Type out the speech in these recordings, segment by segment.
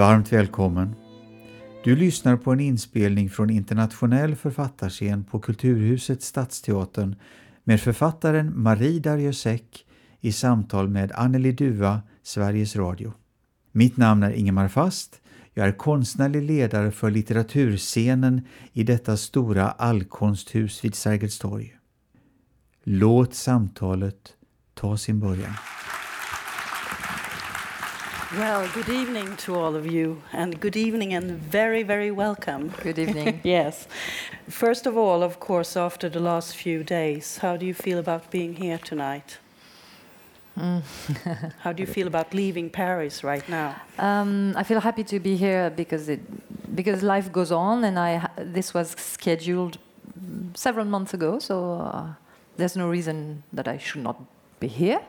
Varmt välkommen! Du lyssnar på en inspelning från internationell författarscen på Kulturhuset Stadsteatern med författaren Marie Darjösek i samtal med Anneli Duva, Sveriges Radio. Mitt namn är Ingemar Fast. Jag är konstnärlig ledare för litteraturscenen i detta stora allkonsthus vid Sergels torg. Låt samtalet ta sin början. Well, good evening to all of you, and good evening and very, very welcome. Good evening. yes. First of all, of course, after the last few days, how do you feel about being here tonight? Mm. how do you feel about leaving Paris right now? Um, I feel happy to be here because it because life goes on, and I this was scheduled several months ago, so uh, there's no reason that I should not be here.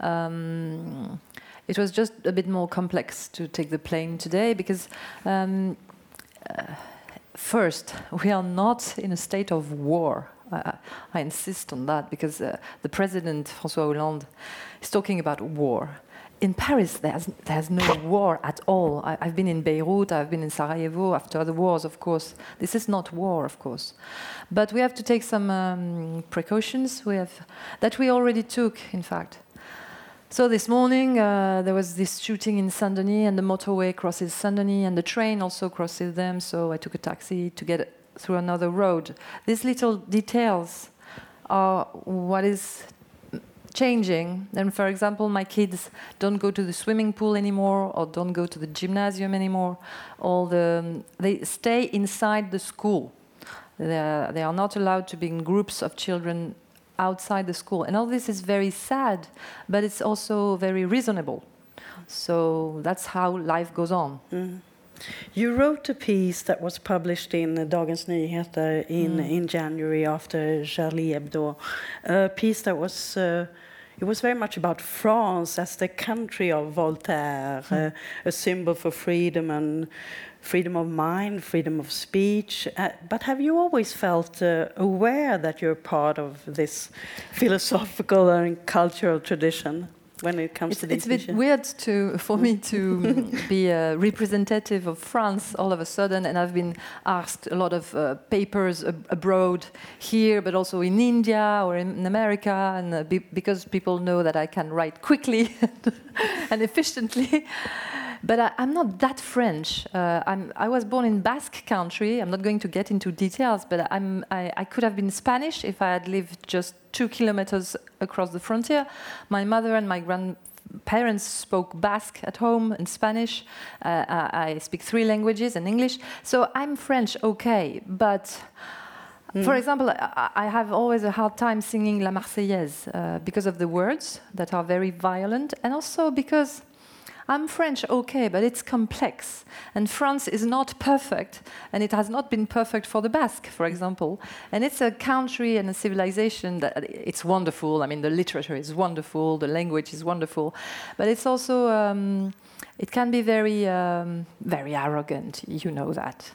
Um, it was just a bit more complex to take the plane today because, um, uh, first, we are not in a state of war. Uh, I insist on that because uh, the president, François Hollande, is talking about war. In Paris, there's, there's no war at all. I, have been in Beirut, I've been in Sarajevo after the wars, of course. This is not war, of course. But we have to take some um, precautions we have, that we already took, in fact. So this morning uh, there was this shooting in Saint Denis, and the motorway crosses Saint Denis, and the train also crosses them. So I took a taxi to get through another road. These little details are what is changing. And for example, my kids don't go to the swimming pool anymore, or don't go to the gymnasium anymore. All the they stay inside the school. They are, they are not allowed to be in groups of children outside the school. And all this is very sad, but it's also very reasonable. So that's how life goes on. Mm. You wrote a piece that was published in Dagens Nyheter in, mm. in January after Charlie Hebdo, a piece that was. Uh, it was very much about France as the country of Voltaire, mm. uh, a symbol for freedom and freedom of mind, freedom of speech. Uh, but have you always felt uh, aware that you're part of this philosophical and cultural tradition? When it comes it's, to it's a bit issues? weird to for me to be a representative of France all of a sudden, and I've been asked a lot of uh, papers ab abroad here, but also in India or in America, and uh, be because people know that I can write quickly and efficiently. But I, am not that French. Uh, i was born in Basque country. I'm not going to get into details, but I, I could have been Spanish if I had lived just two kilometers across the frontier. My mother and my grandparents spoke Basque at home and Spanish. Uh, I speak three languages and English. So I'm French, okay, but. Mm. For example, I, I, have always a hard time singing La Marseillaise uh, because of the words that are very violent, and also because I'm French, okay, but it's complex. And France is not perfect, and it has not been perfect for the Basque, for example. And it's a country and a civilization that it's wonderful. I mean, the literature is wonderful, the language is wonderful, but it's also, um, it can be very, um, very arrogant, you know that.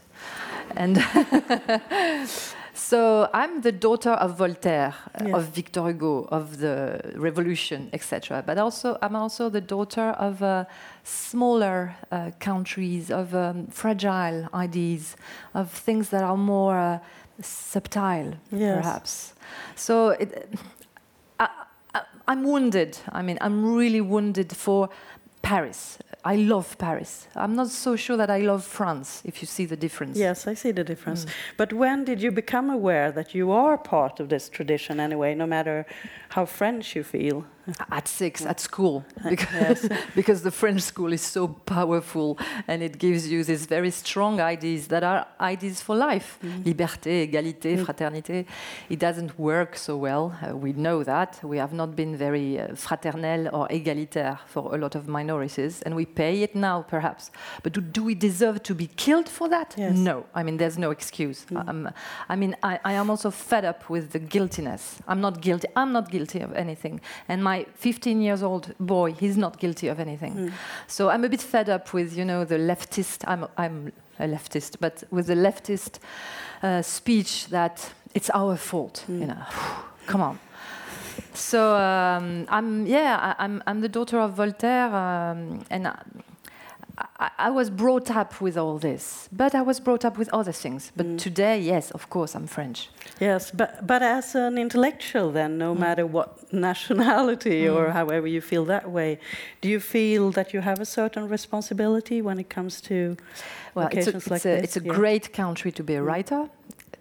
And So I'm the daughter of Voltaire, yeah. of Victor Hugo, of the Revolution, etc. But also I'm also the daughter of uh, smaller uh, countries, of um, fragile ideas, of things that are more uh, subtle, yes. perhaps. So it, I, I'm wounded. I mean, I'm really wounded for Paris. I love Paris. I'm not so sure that I love France, if you see the difference. Yes, I see the difference. Mm. But when did you become aware that you are part of this tradition anyway, no matter how French you feel? At six, at school, because, because the French school is so powerful and it gives you these very strong ideas that are ideas for life mm. liberté, égalité, mm. fraternité. It doesn't work so well. Uh, we know that. We have not been very uh, fraternel or égalitaire for a lot of minorities, and we pay it now, perhaps. But do, do we deserve to be killed for that? Yes. No. I mean, there's no excuse. Mm. Um, I mean, I, I am also fed up with the guiltiness. I'm not guilty. I'm not guilty of anything. And my 15 years old boy, he's not guilty of anything. Mm. So I'm a bit fed up with, you know, the leftist, I'm, I'm a leftist, but with the leftist uh, speech that it's our fault, mm. you know, come on. So um, I'm, yeah, I'm, I'm the daughter of Voltaire, um, and I, I was brought up with all this, but I was brought up with other things. But mm. today, yes, of course, I'm French. Yes, but but as an intellectual, then, no mm. matter what nationality mm. or however you feel that way, do you feel that you have a certain responsibility when it comes to Well, it's a, occasions it's like a, this? it's a Yeah. great country to be a writer.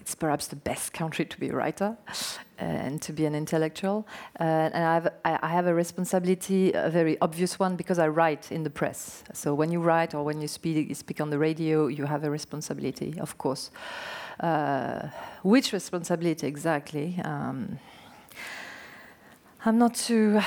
It's perhaps the best country to be a writer uh, and to be an intellectual. Uh, and I have, I, have a responsibility, a very obvious one, because I write in the press. So when you write or when you speak, you speak on the radio, you have a responsibility, of course. Uh, which responsibility exactly? Um, I'm not too.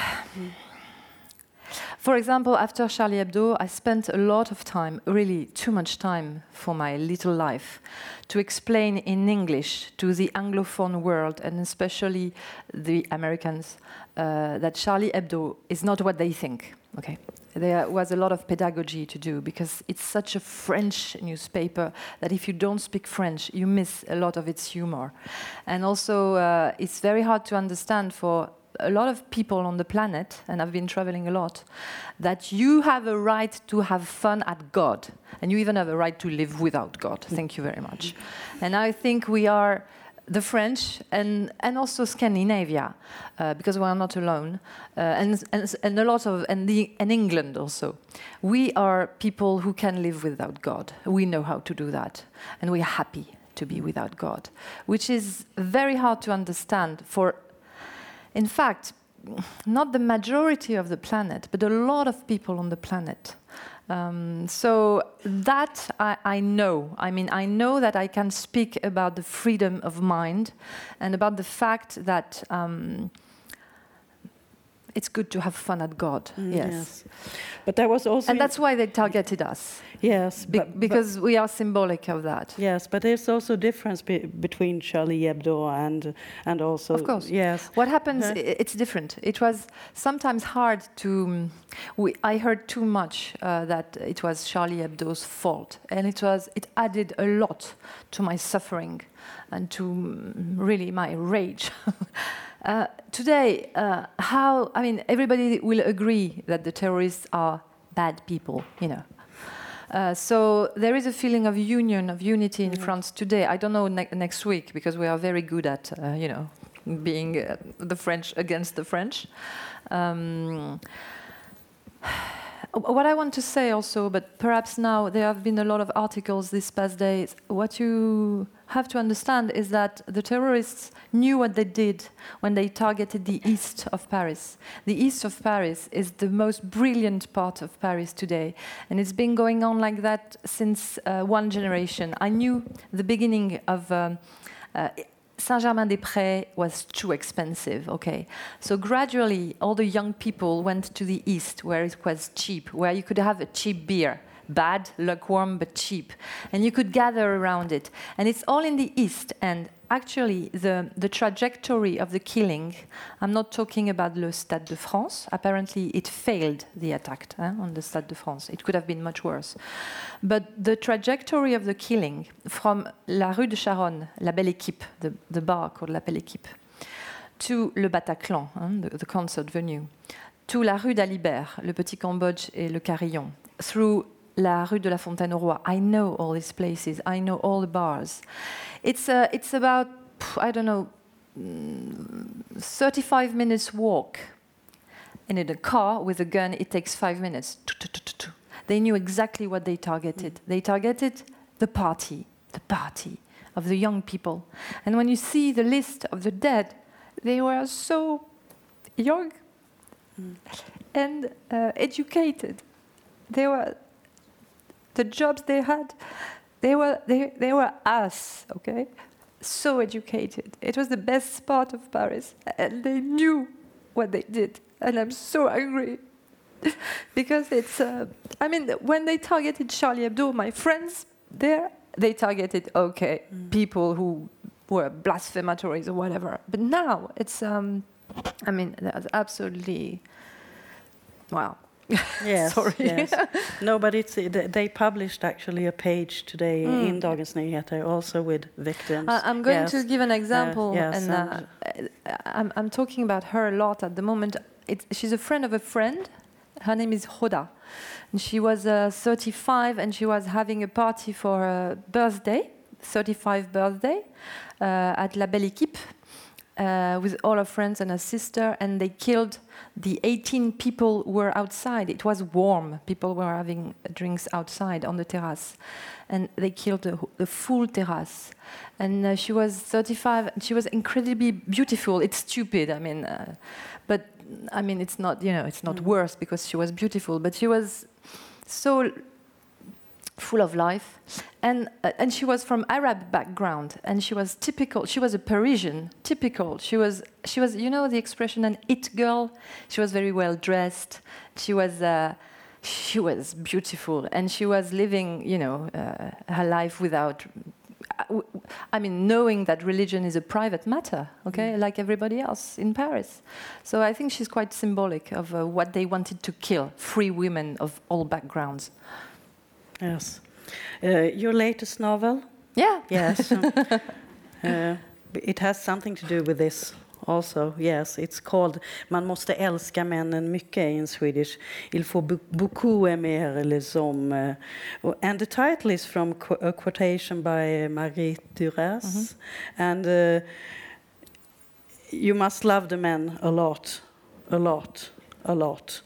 For example, after Charlie Hebdo, I spent a lot of time, really too much time for my little life, to explain in English to the Anglophone world and especially the Americans uh, that Charlie Hebdo is not what they think. Okay, there was a lot of pedagogy to do because it's such a French newspaper that if you don't speak French, you miss a lot of its humor, and also uh, it's very hard to understand for a lot of people on the planet, and I've been traveling a lot, that you have a right to have fun at God, and you even have a right to live without God. Thank you very much. And I think we are the French and, and also Scandinavia, uh, because we are not alone, uh, and, and, and a lot of, and, the, and England also. We are people who can live without God. We know how to do that, and we are happy to be without God, which is very hard to understand for in fact, not the majority of the planet, but a lot of people on the planet. Um, so that I, I know. I mean, I know that I can speak about the freedom of mind and about the fact that um, it's good to have fun at God. Mm, yes. But there was also And that's why they targeted us, yes, be- but, but- because we are symbolic of that. yes, but there's also difference be, between Charlie Hebdo and and also Of course. yes. What happens? Huh? It's different. It was sometimes hard to. We, I heard too much uh, that it was Charlie Hebdo's fault, and it was. It added a lot to my suffering, and to mm, really my rage. uh, today, uh, how? I mean, everybody will agree that the terrorists are bad people. You know. Uh, so there is a feeling of union, of unity in France today. I don't know ne- next week because we are very good at, uh, you know, being uh, the French against the French. Um, what I want to say also, but perhaps now there have been a lot of articles these past days. What you have to understand is that the terrorists knew what they did when they targeted the east of Paris. The east of Paris is the most brilliant part of Paris today, and it's been going on like that since uh, one generation. I knew the beginning of. Um, uh, Saint-Germain-des-Prés was too expensive, okay? So gradually, all the young people went to the east, where it was cheap, where you could have a cheap beer. Bad, lukewarm, but cheap. And you could gather around it. And it's all in the east. And actually, the, the trajectory of the killing, I'm not talking about le Stade de France. Apparently, it failed the attack eh, on the Stade de France. It could have been much worse. But the trajectory of the killing from la rue de Charonne, la Belle Équipe, the, the bar called la Belle Équipe, to le Bataclan, hein, the, the concert venue, to la rue d'Alibert, le Petit Cambodge et le Carillon, through la rue de la Fontaine au Roi. I know all these places. I know all the bars. It's, uh, it's about, I don't know, mm, 35 minutes walk. And in a car with a gun, it takes five minutes. They knew exactly what they targeted. They targeted the party, the party of the young people. And when you see the list of the dead, they were so young and uh, educated. They were the jobs they had. They were they, they were us, okay? So educated. It was the best part of Paris, and they knew what they did. And I'm so angry because it's. Uh, I mean, when they targeted Charlie Hebdo, my friends there, they targeted okay people who were blasphematories or whatever. But now it's. Um, I mean, that's absolutely. Wow. Yes, Sorry. yes. No, but it's they published actually a page today Mm. in Dagens Nyheter also with victims. I'm going Yes. to give an example, yes, and uh, I'm, I'm talking about her a lot at the moment. It, she's a friend of a friend. her name is Hoda. And she was uh, 35 and she was having a party for her birthday, 35th birthday, uh, at La Belle Équipe uh, with all her friends and her sister, and they killed the 18 people were outside. It was warm. People were having drinks outside on the terrace, and they killed the, the full terrace. And uh, she was 35. She was incredibly beautiful. It's stupid. I mean, uh, but I mean, it's not. You know, it's not Mm. worse because she was beautiful, but she was so full of life. And uh, and she was from arab background and she was typical she was a parisian typical. She was she was you know the expression an it girl? She was very well dressed. She was uh, she was beautiful and she was living you know uh, her life without I mean, knowing that religion is a private matter, okay, like everybody else in Paris. So I think she's quite symbolic of uh, what they wanted to kill free women of all backgrounds. Yes. Uh, your latest novel? Yeah. Yes. uh, it has something to do with this also. Yes, it's called Man måste älska männen mycket in Swedish. Il faut beaucoup aimer les hommes. Uh, and the title is from qu- a quotation by Marie Duras. And uh, you must love the men a lot, a lot, a lot.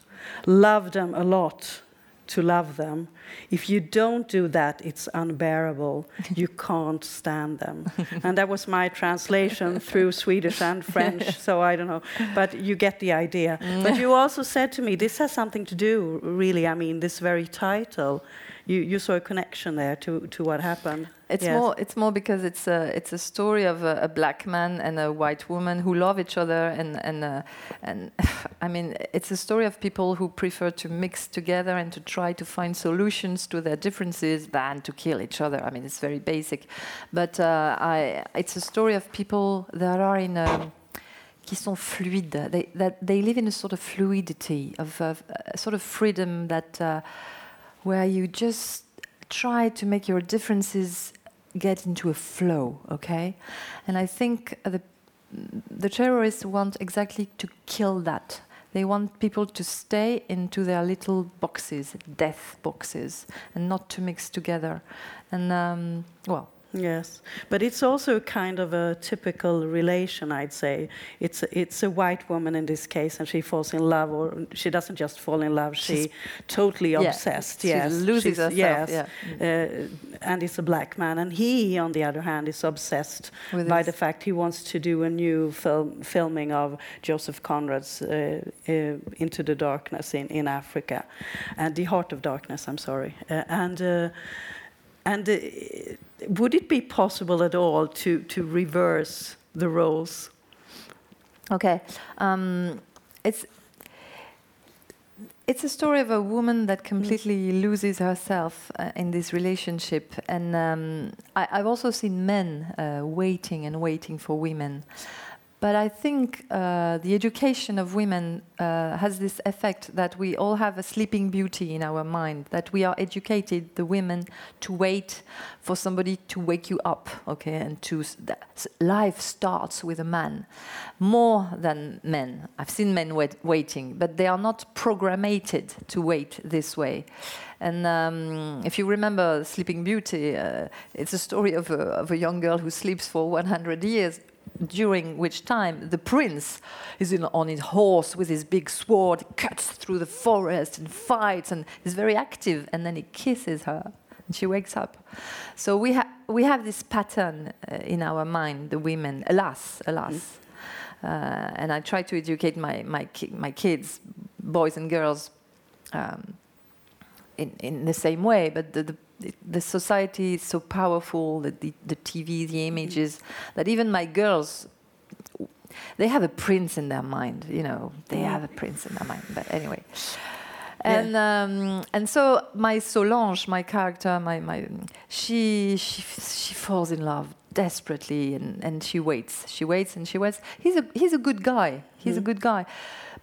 Love them a lot to love them. If you don't do that, it's unbearable. You can't stand them. and that was my translation through Swedish and French, so I don't know. But you get the idea. But mm. you also said to me, this has something to do, really, I mean, this very title. You, you saw a connection there to, to what happened. It's Yes. more. It's more because it's a it's a story of a, a black man and a white woman who love each other, and and uh, and I mean, it's a story of people who prefer to mix together and to try to find solutions to their differences than to kill each other. I mean, it's very basic, but uh, I it's a story of people that are in a qui sont fluides. They, that they live in a sort of fluidity of, of a sort of freedom that uh, where you just try to make your differences get into a flow. Okay, and I think the the terrorists want exactly to kill that. They want people to stay into their little boxes, death boxes, and not to mix together. And um, well, Yes, but it's also kind of a typical relation, I'd say. It's a, it's a white woman in this case, and she falls in love, or she doesn't just fall in love; she She's- totally yeah, obsessed. she yes, loses She's- herself, Yes, yeah. uh, and it's a black man, and he, on the other hand, is obsessed With by his- the fact he wants to do a new film filming of Joseph Conrad's uh, uh, Into the Darkness in in Africa, and the Heart of Darkness. I'm sorry, uh, and. And uh, would it be possible at all to, to reverse the roles? Okay. Um, it's it's a story of a woman that completely loses herself uh, in this relationship, and um, I, I've also seen men uh, waiting and waiting for women. But I think uh, the education of women uh, has this effect that we all have a sleeping beauty in our mind, that we are educated, the women, to wait for somebody to wake you up, okay? And to life starts with a man, more than men. I've seen men wait, waiting, but they are not programmed to wait this way. And um, if you remember Sleeping Beauty, uh, it's a story of a, of a young girl who sleeps for 100 years, during which time the prince is in, on his horse with his big sword, cuts through the forest and fights and is very active, and then he kisses her. And she wakes up. So we, ha- we have this pattern uh, in our mind, the women, alas, alas. Uh, and I try to educate my, my, ki- my kids, boys and girls, um, in, in the same way, but the, the, the society is so powerful, the, the, the TV, the images, that even my girls, they have a prince in their mind, you know, they have a prince in their mind. But anyway. And um, and so my Solange, my character, my, my she she she falls in love desperately and, and she waits. She waits and she waits. He's a he's a good guy. He's a good guy.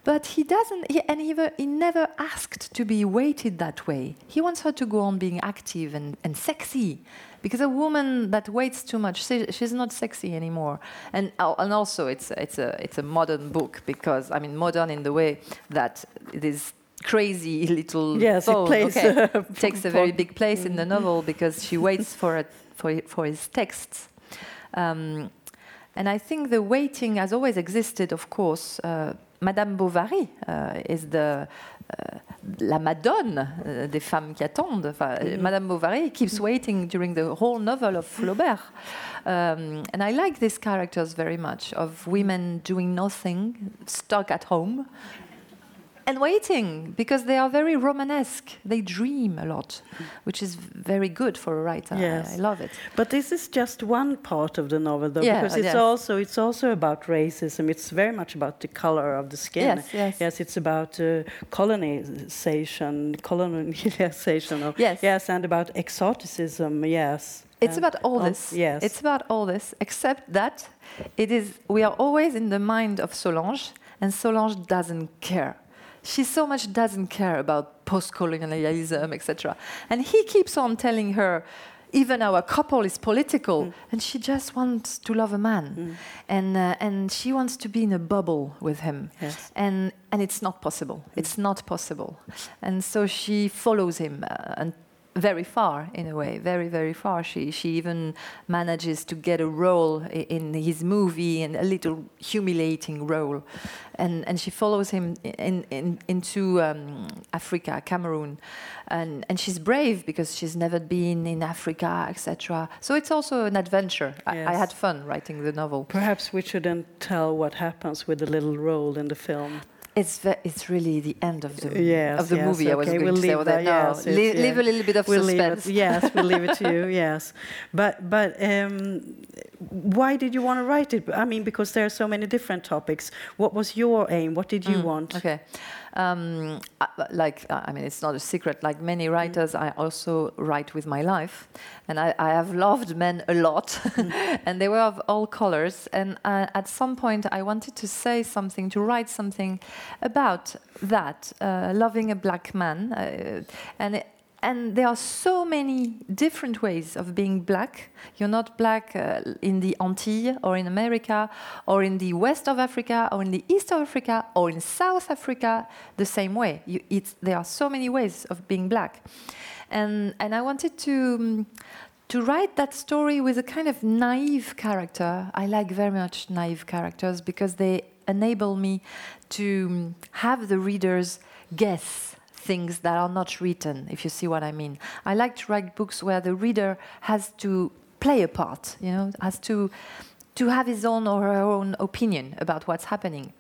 But he doesn't, he, and he, he never asked to be waited that way. He wants her to go on being active and, and sexy. Because a woman that waits too much, she, she's not sexy anymore. And, al- and also, it's, it's, a, it's a modern book because, I mean, modern in the way that it is crazy little Yes, it plays, okay. uh, takes a very big place in the novel because she waits for it, for for his texts. Um, and I think the waiting has always existed, of course. Uh, Madame Bovary uh, is the uh, la madone uh, des femmes qui attendent. Enfin, Mm-hmm. Madame Bovary keeps waiting during the whole novel of Flaubert. Um, and I like these characters very much of women doing nothing, stuck at home, and waiting because they are very Romanesque. They dream a lot, which is very good for a writer. I- Yes. I, love it. But this is just one part of the novel, though, Yeah, because it's yes. also it's also about racism. It's very much about the color of the skin. Yes, yes. yes it's about uh, colonization, colonization. Of, Yes. yes, and about exoticism. Yes, It's about all all- this. yes. It's about all this, except that it is we are always in the mind of Solange, and Solange doesn't care. She so much doesn't care about post-colonialism, etc. And he keeps on telling her, even our couple is political, and she just wants to love a man, and uh, and she wants to be in a bubble with him, Yes. and and it's not possible. It's not possible, and so she follows him uh, and very far in a way, very very far. She she even manages to get a role in his movie and a little humiliating role, and and she follows him in, in into um, Africa, Cameroon, and and she's brave because she's never been in Africa, etc. So it's also an adventure. I, I had fun writing the novel. Perhaps we shouldn't tell what happens with the little role in the film. It's ve- it's really the end of the Yes, of the yes, movie. I was going we'll to say that. that, No, yes, it's- leave, leave a little bit of We'll suspense. Yes, we'll leave it to you. Yes, but but um, why did you want to write it? I mean, because there are so many different topics. What was your aim? What did you want? Mm, Okay. Um, like, I mean, it's not a secret. Like many writers, I also write with my life. And I, I have loved men a lot. and they were of all colors. And uh, at some point, I wanted to say something, to write something about that, uh, loving a black man. Uh, and it, and there are so many different ways of being black. You're not black uh, in the Antilles or in America or in the west of Africa or in the east of Africa or in South Africa the same way. You, there are so many ways of being black. And, and I wanted to, um, to write that story with a kind of naive character. I like very much naive characters because they enable me to um, have the readers guess things that are not written, if you see what I mean. I like to write books where the reader has to play a part, you know, has to to have his own or her own opinion about what's happening.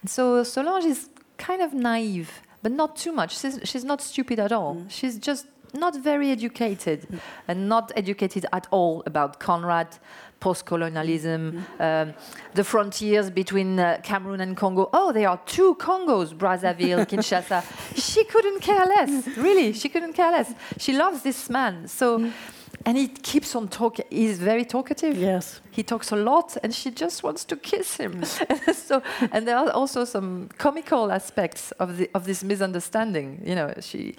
And so Solange is kind of naive, but not too much. She's, she's not stupid at all. Mm. She's just not very educated and not educated at all about Conrad, post-colonialism, um, the frontiers between uh, Cameroon and Congo. Oh, there are two Congos, Brazzaville, Kinshasa. She couldn't care less, really. She couldn't care less. She loves this man. So, and he keeps on talking. He's very talkative. Yes. He talks a lot, and she just wants to kiss him. so, and there are also some comical aspects of the of this misunderstanding. You know, she.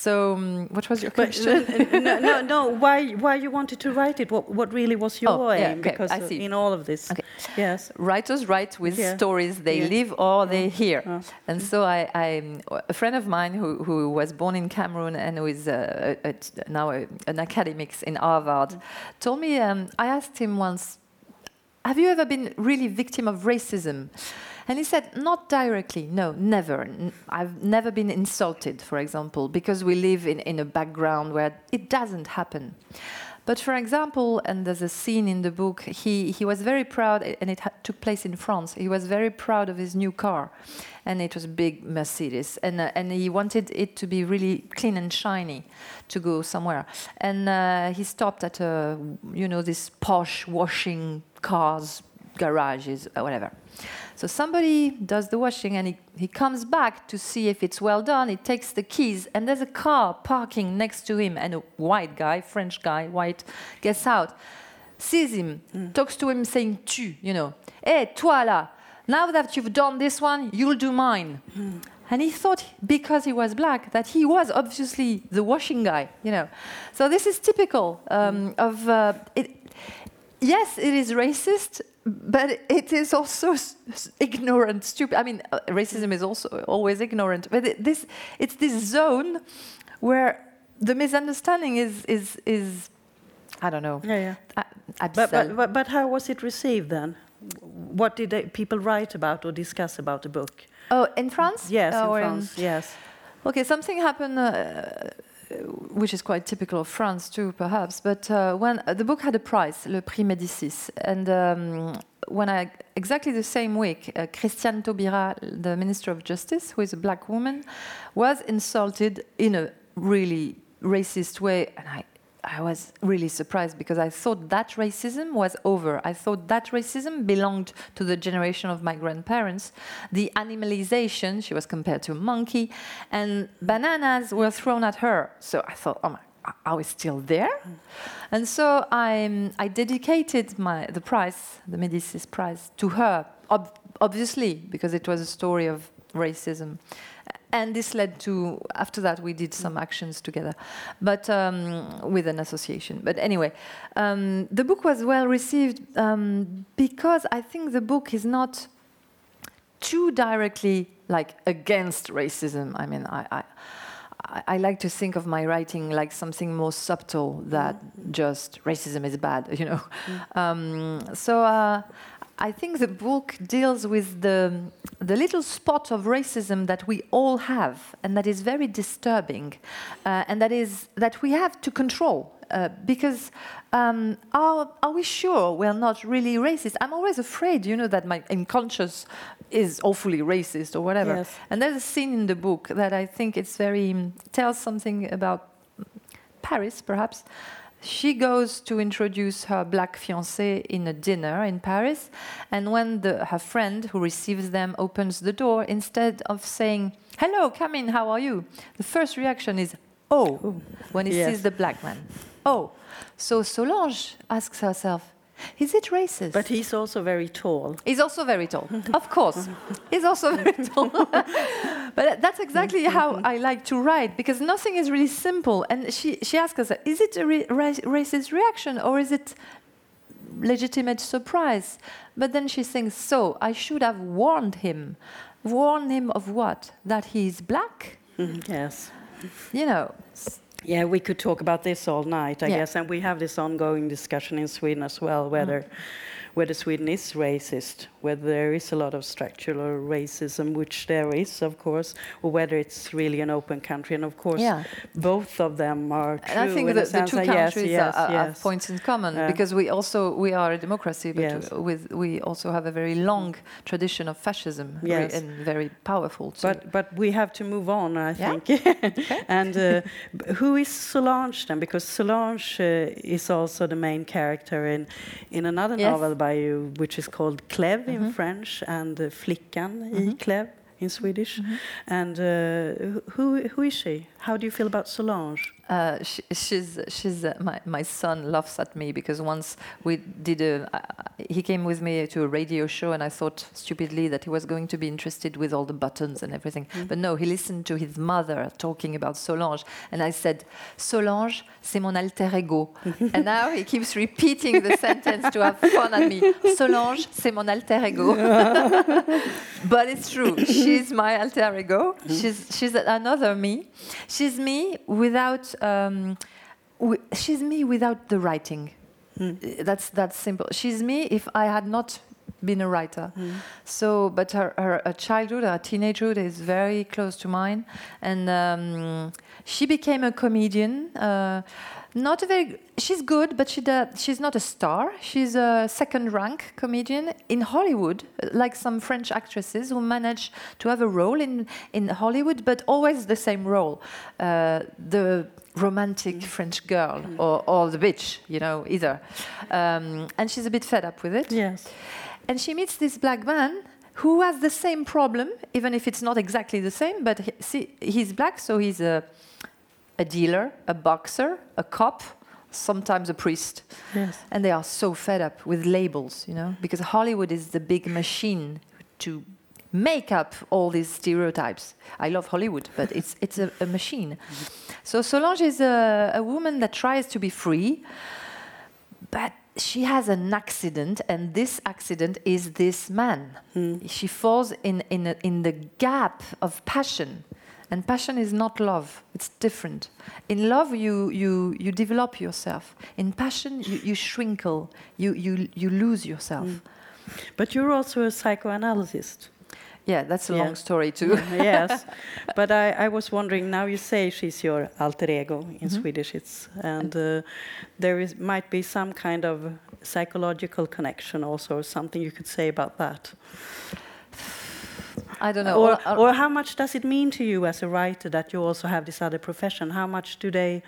So, um, what was your question? uh, no, no, no. Why, why you wanted to write it? What, what really was your Oh, yeah, aim? okay, because I uh, see. in all of this, Okay. yes, Writers write with Yeah. stories they Yeah. live or they hear. Oh. And so I, I, a friend of mine who, who was born in Cameroon and who is uh, a, a- now a, an academic in Harvard, told me, um, I asked him once, have you ever been really victim of racism? And he said, not directly, no, never. I've never been insulted, for example, because we live in, in a background where it doesn't happen. But for example, and there's a scene in the book, he, he was very proud, and it took place in France. He was very proud of his new car, and it was a big Mercedes, and, uh, and he wanted it to be really clean and shiny to go somewhere. And uh, he stopped at a, you know, this posh washing cars garages or whatever. So somebody does the washing and he, he comes back to see if it's well done. He takes the keys and there's a car parking next to him and a white guy, French guy, white, gets out, sees him, mm. talks to him saying tu, you know, hey, toi là, now that you've done this one, you'll do mine. Mm. And he thought, because he was black, that he was obviously the washing guy, you know. So this is typical um, mm. of uh, it. Yes, it is racist, but it is also ignorant, stupid. I mean, uh, racism is also always ignorant, but it, this it's this zone where the misunderstanding is is is I don't know. Yeah, yeah. But, but, but, but how was it received then? What did they, people write about or discuss about the book? oh, in France? Yes, in Or France, yes. Okay, something happened, uh, which is quite typical of France too, perhaps. But uh, when uh, the book had a prize, le Prix Médicis, and um, when I exactly the same week, uh, Christiane Taubira, the Minister of Justice, who is a black woman, was insulted in a really racist way, and I. I was really surprised because I thought that racism was over. I thought that racism belonged to the generation of my grandparents. The animalization, she was compared to a monkey, and bananas were thrown at her. So I thought, oh my, are we still there? And so I, I dedicated my, the prize, the Medicis Prize, to her, ob- obviously, because it was a story of racism. And this led to, after that, we did some actions together, but um, with an association. But anyway, um, the book was well received um, because I think the book is not too directly like against racism. I mean, I, I, I- like to think of my writing like something more subtle that just racism is bad, you know. Um, so uh, I think the book deals with the the little spot of racism that we all have, and that is very disturbing, uh, and that is that we have to control. Uh, because um, are, are we sure we're not really racist? I'm always afraid, you know, that my unconscious is awfully racist or whatever. Yes. And there's a scene in the book that I think it's very tells something about Paris, perhaps. She goes to introduce her black fiancé in a dinner in Paris, and when the, her friend who receives them opens the door, instead of saying "Hello, come in, how are you?" the first reaction is "Oh,", oh when he Yes. sees the black man. Oh, so Solange asks herself, "Is it racist?" But he's also very tall. He's also very tall, of course. He's also very tall. but that's exactly how I like to write because nothing is really simple. And she, she asks us, is it a re- racist reaction or is it legitimate surprise? But then she thinks, so I should have warned him. Warned him of what? That he's black? Mm, yes. You know. Yeah, we could talk about this all night, I Yeah. guess. And we have this ongoing discussion in Sweden as well, whether mm-hmm. Whether Sweden is racist, whether there is a lot of structural racism, which there is, of course, or whether it's really an open country. And of course, Yeah. both of them are true. And I think in the, two that countries yes, yes, are, are- have yes. points in common Yeah. because we also we are a democracy, but Yes. with we also have a very long tradition of fascism Yes. and very powerful. Too. But but we have to move on, I Yeah. think. and uh, who is Solange then? Because Solange uh, is also the main character in in another Yes. novel by which is called Clèves in Mhm. French and uh, Flickan i Mhm. Clèves in Swedish. Mhm. And uh, who who is she? How do you feel about Solange? Uh, she, she's she's uh, my my son laughs at me because once we did a uh, he came with me to a radio show and I thought stupidly that he was going to be interested with all the buttons and everything. But no he listened to his mother talking about Solange and I said Solange c'est mon alter ego. And now he keeps repeating the sentence to have fun at me. Solange c'est mon alter ego. But it's true. She's my alter ego. She's she's another me. She's me without um, she's me without the writing. Uh, that's that's simple she's me if i had not been a writer Hmm. so but her, her, her childhood her teenagehood is very close to mine and um, she became a comedian uh, not a very she's good but she does, she's not a star. She's a second rank comedian in hollywood like some french actresses who manage to have a role in, in hollywood but always the same role. Uh, the romantic french girl or, or the bitch you know either. Um, and she's a bit fed up with it. Yes. and she meets this black man who has the same problem, even if it's not exactly the same. But he, see, he's black, so he's a, a dealer, a boxer, a cop, sometimes a priest. Yes. And they are so fed up with labels, you know, because Hollywood is the big machine to make up all these stereotypes. I love Hollywood, but it's, it's a, a machine. So Solange is a, a woman that tries to be free, but she has an accident, and this accident is this man. Hmm. She falls in, in, a, in the gap of passion. And passion is not love, it's different. In love, you, you, you develop yourself. In passion, you, you shrinkle, you, you, you lose yourself. But you're also a psychoanalyst. Yeah, that's a Yeah. long story too. yes, but I, I was wondering. Now you say she's your alter ego in Mm-hmm. Swedish. It's and uh, there is might be some kind of psychological connection also, or something you could say about that. I don't know. or, all- or how much does it mean to you as a writer that you also have this other profession? How much do they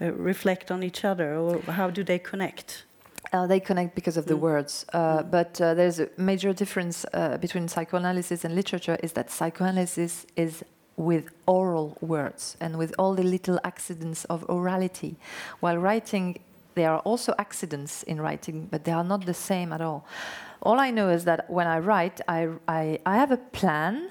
uh, reflect on each other, or how do they connect? Uh, they connect because of the words, uh, but uh, there's a major difference uh, between psychoanalysis and literature. Is that psychoanalysis is with oral words and with all the little accidents of orality, while writing there are also accidents in writing, but they are not the same at all. All I know is that when I write, I, I, I have a plan,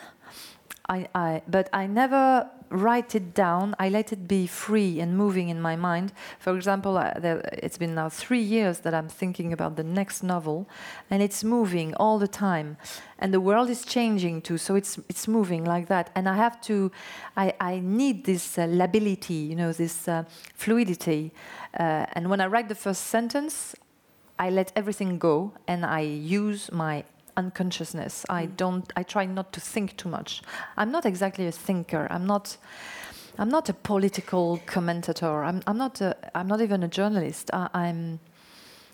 I, I, but I never write it down. I let it be free and moving in my mind. For example, there, it's been now three years that I'm thinking about the next novel, and it's moving all the time, and the world is changing too. So it's it's moving like that, and I have to. I, I need this uh, lability, you know, this uh, fluidity. Uh, and when I write the first sentence, I let everything go and I use my unconsciousness. I don't. I try not to think too much. I'm not exactly a thinker. I'm not. I'm not a political commentator. I'm. I'm not. A, I'm not even a journalist. I, I'm.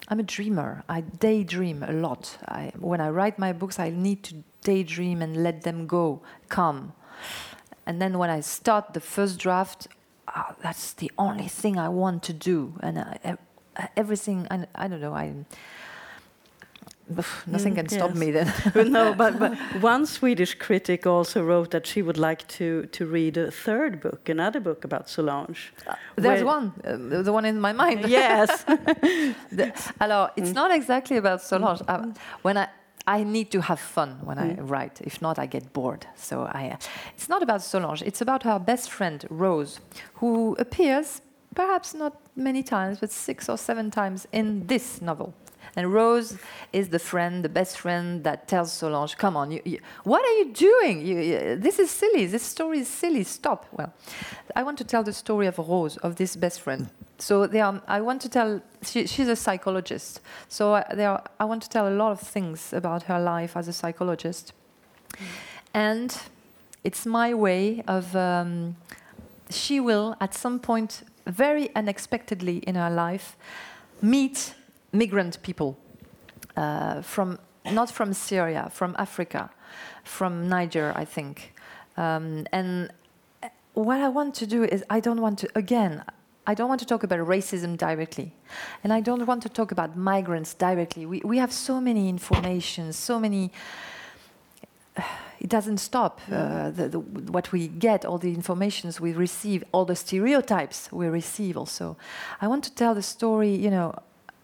I'm a dreamer. I daydream a lot. I, when I write my books, I need to daydream and let them go, come. And then when I start the first draft, ah, that's the only thing I want to do. And I, everything, I, I don't know, I. Nothing Mm, can stop yes. me then. no, but, but one Swedish critic also wrote that she would like to, to read a third book, another book about Solange. There's one, uh, the one in my mind. Yes. The- alors, it's not exactly about Solange. Uh, when I, I need to have fun when I write. If not, I get bored. So I, uh, it's not about Solange. It's about her best friend Rose, who appears perhaps not many times, but six or seven times in this novel. And Rose is the friend, the best friend that tells Solange, "Come on, you, you, what are you doing? You, this is silly. This story is silly. Stop." Well, I want to tell the story of Rose, of this best friend. So are, I want to tell. She, she's a psychologist. So there, are, I want to tell a lot of things about her life as a psychologist, and it's my way of. Um, she will, at some point, very unexpectedly in her life, meet migrant people uh, from not from Syria, from Africa, from Niger, I think. Um, and uh, what I want to do is, I don't want to, again, I don't want to talk about racism directly. And I don't want to talk about migrants directly. We, we have so many information, so many. It doesn't stop. Uh, the, the, what we get, all the informations we receive, all the stereotypes we receive also. I want to tell the story, you know,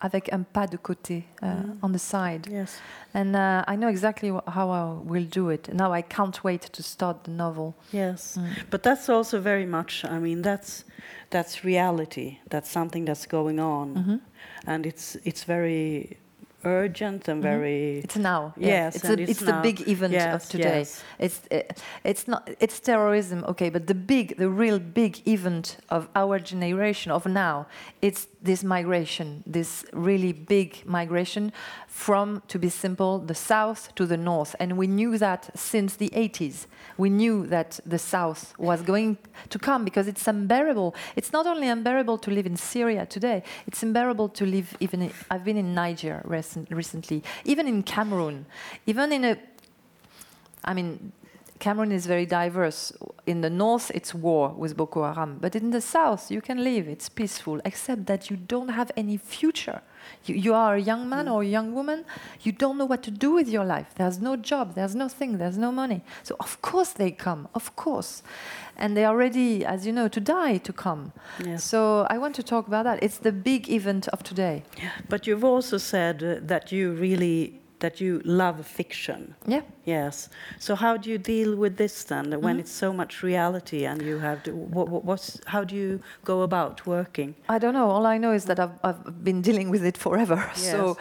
avec un pas de côté, uh, on the side. yes. And uh, I know exactly wh- how I will do it. Now I can't wait to start the novel. Yes, but that's also very much. I mean, that's that's reality. That's something that's going on, and it's it's very urgent and very. It's now. Yes, it's, a, it's it's the big event Yes, of today. yes. It's uh, it's not it's terrorism, okay, but the big, the real big event of our generation of now, it's this migration, this really big migration from, to be simple, the south to the north, and we knew that since the 80s. We knew that the south was going to come because it's unbearable. It's not only unbearable to live in Syria today; it's unbearable to live even. In, I've been in Niger recent, recently, even in Cameroon, even in a I mean, Cameroon is very diverse. In the north, it's war with Boko Haram, but in the south, you can live. It's peaceful, except that you don't have any future. You, you are a young man or a young woman. You don't know what to do with your life. There's no job. There's nothing. There's no money. So of course they come. Of course, and they are ready, as you know, to die to come. So I want to talk about that. It's the big event of today. But you've also said uh, that you really that you love fiction. Yeah. Yes. So how do you deal with this then, when Mhm. it's so much reality and you have to? What, what, what's how do you go about working? I don't know. All I know is that I've, I've been dealing with it forever. So,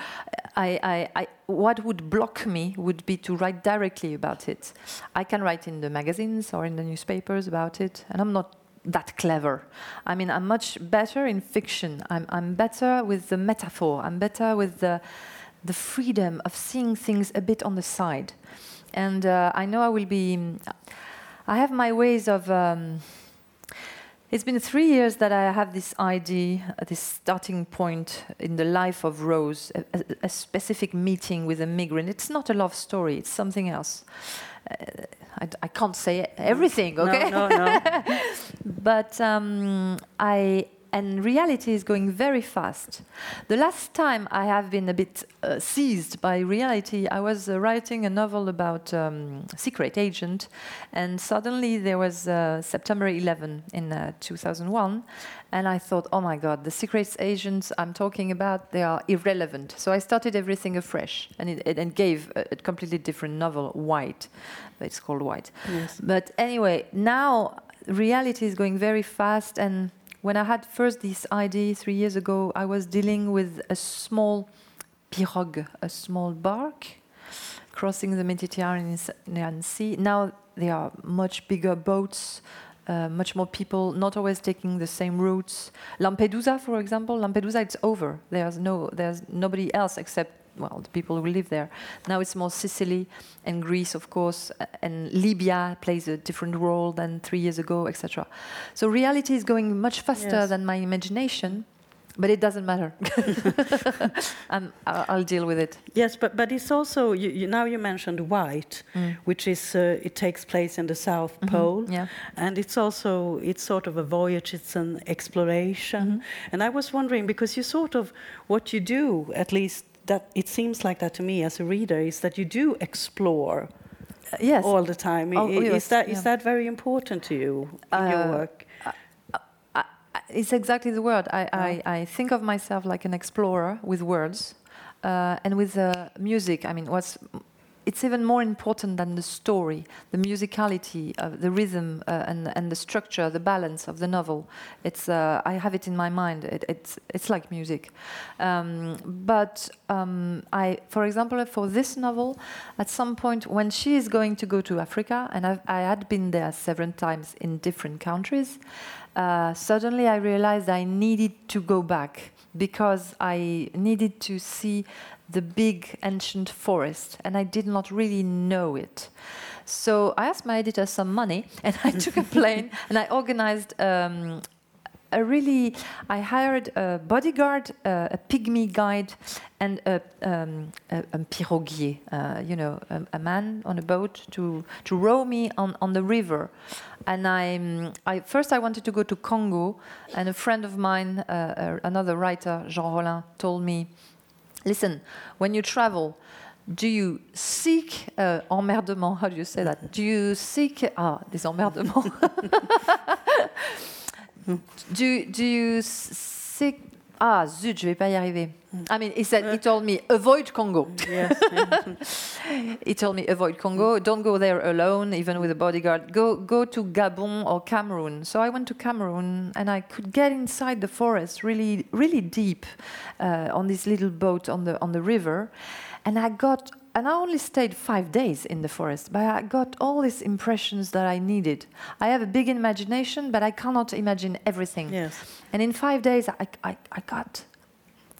I, I, I, what would block me would be to write directly about it. I can write in the magazines or in the newspapers about it, and I'm not that clever. I mean, I'm much better in fiction. I'm, I'm better with the metaphor. I'm better with the, the freedom of seeing things a bit on the side. And uh, I know I will be. I have my ways of. Um, it's been three years that I have this idea, uh, this starting point in the life of Rose, a, a, specific meeting with a migrant. It's not a love story, it's something else. Uh, I, I can't say everything, okay? No, no, no. but um, I and reality is going very fast. The last time I have been a bit uh, seized by reality, I was uh, writing a novel about um, secret agent, and suddenly there was uh, September 11 in uh, 2001, and I thought, oh my God, the secret agents I'm talking about they are irrelevant. So I started everything afresh, and it, it, and gave a, a completely different novel, White. But it's called White. yes. But anyway, now reality is going very fast. And when I had first this idea three years ago, I was dealing with a small pirogue, a small bark crossing the Mediterranean Sea. Now there are much bigger boats. Uh, much more people, not always taking the same routes. Lampedusa, for example, Lampedusa, it's over. There's no, there's nobody else except well, the people who live there. Now it's more Sicily and Greece, of course, and Libya plays a different role than three years ago, etc. So reality is going much faster Yes. than my imagination, but it doesn't matter. I'm, I'll deal with it. Yes, but but it's also you, you, now you mentioned White, Mm. which is uh, it takes place in the South Mhm, Pole. Yeah. And it's also it's sort of a voyage. It's an exploration. Mhm. And I was wondering because you sort of what you do, at least that it seems like that to me as a reader, is that you do explore Uh, yes. all the time. Oh, i- yes, is that is yeah. that very important to you in your Uh, work? I- It's exactly the word. I, I, I think of myself like an explorer with words uh, and with uh, music. I mean, what's it's even more important than the story, the musicality, of the rhythm, uh, and and the structure, the balance of the novel. It's uh, I have it in my mind. It, it's it's like music. Um, but um, I, for example, for this novel, at some point when she is going to go to Africa, and I've, I had been there several times in different countries, uh, suddenly I realized I needed to go back because I needed to see the big ancient forest, and I did not really know it. So I asked my editor some money, and I took a plane and I organized. Um, a really, I hired a bodyguard, uh, a pygmy guide, and a, um, a, a piroguier, uh, you know, a, a man on a boat to, to row me on, on the river. And I, um, I first I wanted to go to Congo, and a friend of mine, uh, uh, another writer, Jean Rolin, told me, listen, when you travel, do you seek uh, emmerdement? How do you say that? Do you seek ah des emmerdements? do do you seek ah zut je vais pas y arriver. I mean, he said he told me avoid Congo. yes. He told me avoid Congo. Don't go there alone, even with a bodyguard. Go go to Gabon or Cameroon. So I went to Cameroon, and I could get inside the forest, really really deep, uh, on this little boat on the on the river, and I got. And I only stayed five days in the forest, but I got all these impressions that I needed. I have a big imagination, but I cannot imagine everything. yes. And in five days, I, I, I got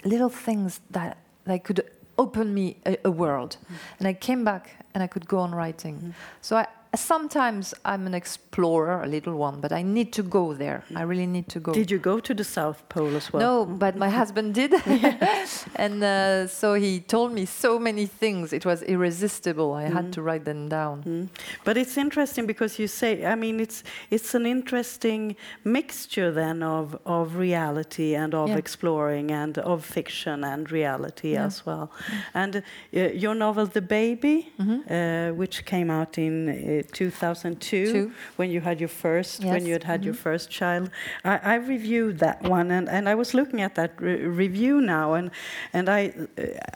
little things that, that could open me a, a world. Mm. And I came back and I could go on writing. Mm-hmm. So I, sometimes I'm an explorer, a little one, but I need to go there. I really need to go. Did you go to the South Pole as well? No, but my husband did. and uh, so he told me so many things. It was irresistible. I had to write them down. Mm. But it's interesting because you say, I mean, it's it's an interesting mixture then of of reality and of Yeah. exploring and of fiction and reality Yeah. as well. And uh, your novel, The Baby, Mhm. uh, which came out in uh, 2002 Two. when you had your first when you had had your mm-hmm. first child. I, I reviewed that one, and, and I was looking at that re- review now, and and I,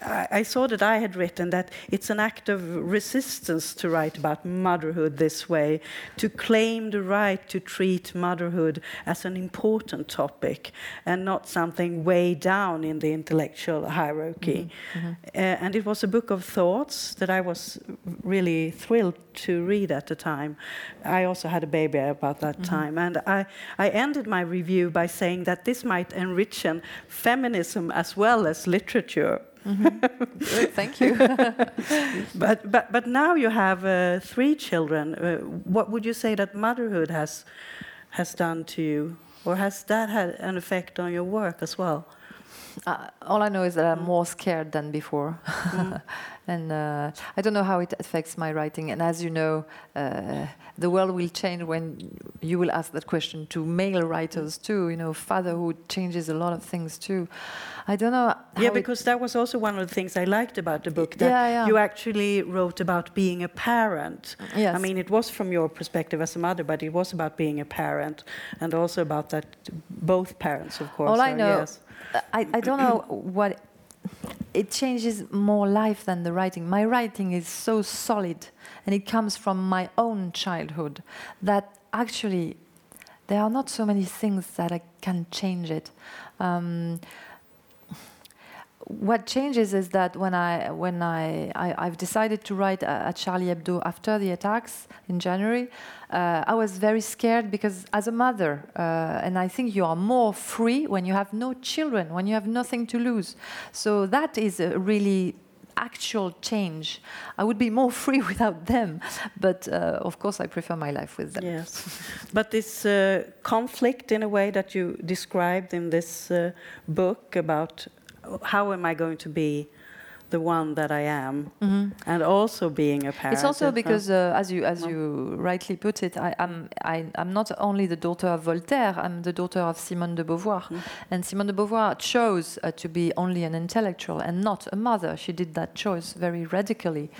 I I saw that I had written that it's an act of resistance to write about motherhood this way, to claim the right to treat motherhood as an important topic and not something way down in the intellectual hierarchy. Mm-hmm. Mm-hmm. Uh, and it was a book of thoughts that I was really thrilled to read at the time. I also had a baby about that time, and I, I ended my review by saying that this might enrich feminism as well as literature. Good, thank you. But, but, but now you have uh, three children. Uh, what would you say that motherhood has, has done to you? Or has that had an effect on your work as well? Uh, all I know is that I'm more scared than before. and uh, I don't know how it affects my writing. And as you know, uh, the world will change when you will ask that question to male writers too. You know, fatherhood changes a lot of things too. I don't know. Yeah, because that was also one of the things I liked about the book. That Yeah, yeah. you actually wrote about being a parent. Yes. I mean, it was from your perspective as a mother, but it was about being a parent, and also about that both parents, of course. All I know, yes. I, I don't know what it changes more life than the writing. My writing is so solid and it comes from my own childhood that actually there are not so many things that I can change it. Um, what changes is that when I when I, I I've decided to write uh, at Charlie Hebdo after the attacks in January, uh, I was very scared because as a mother, uh, and I think you are more free when you have no children, when you have nothing to lose. So that is a really actual change. I would be more free without them, but uh, of course I prefer my life with them. Yes, but this uh, conflict, in a way that you described in this uh, book about how am I going to be the one that I am, and also being a parent. Mm-hmm. It's also because, uh, as you as you rightly put it, I, I'm I, I'm not only the daughter of Voltaire. I'm the daughter of Simone de Beauvoir, and Simone de Beauvoir chose uh, to be only an intellectual and not a mother. She did that choice very radically.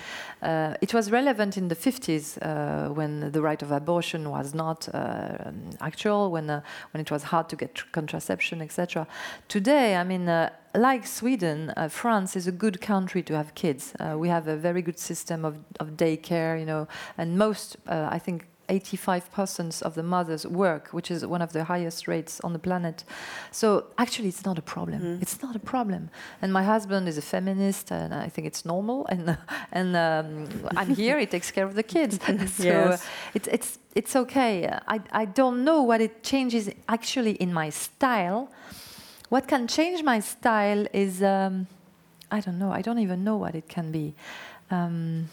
Uh, it was relevant in the 50s uh, when the right of abortion was not uh, actual, when uh, when it was hard to get tr- contraception, etc. Today, I mean. Like Sweden, uh, France is a good country to have kids. Uh, we have a very good system of, of daycare, you know, and most, uh, I think, 85% of the mothers work, which is one of the highest rates on the planet. So actually, it's not a problem. It's not a problem. And my husband is a feminist, and I think it's normal. And and um, I'm here. He takes care of the kids. so Yes. it's it's it's okay. I I don't know what it changes actually in my style. What can change my style is, um, I don't know, I don't even know what it can be. Um,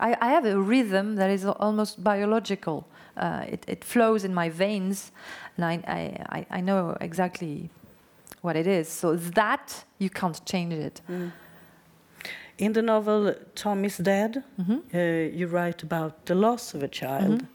I, I have a rhythm that is almost biological. Uh, it, it flows in my veins, and I, I, I- know exactly what it is. So that, you can't change it. In the novel Tom is Dead, Mm-hmm. uh, you write about the loss of a child.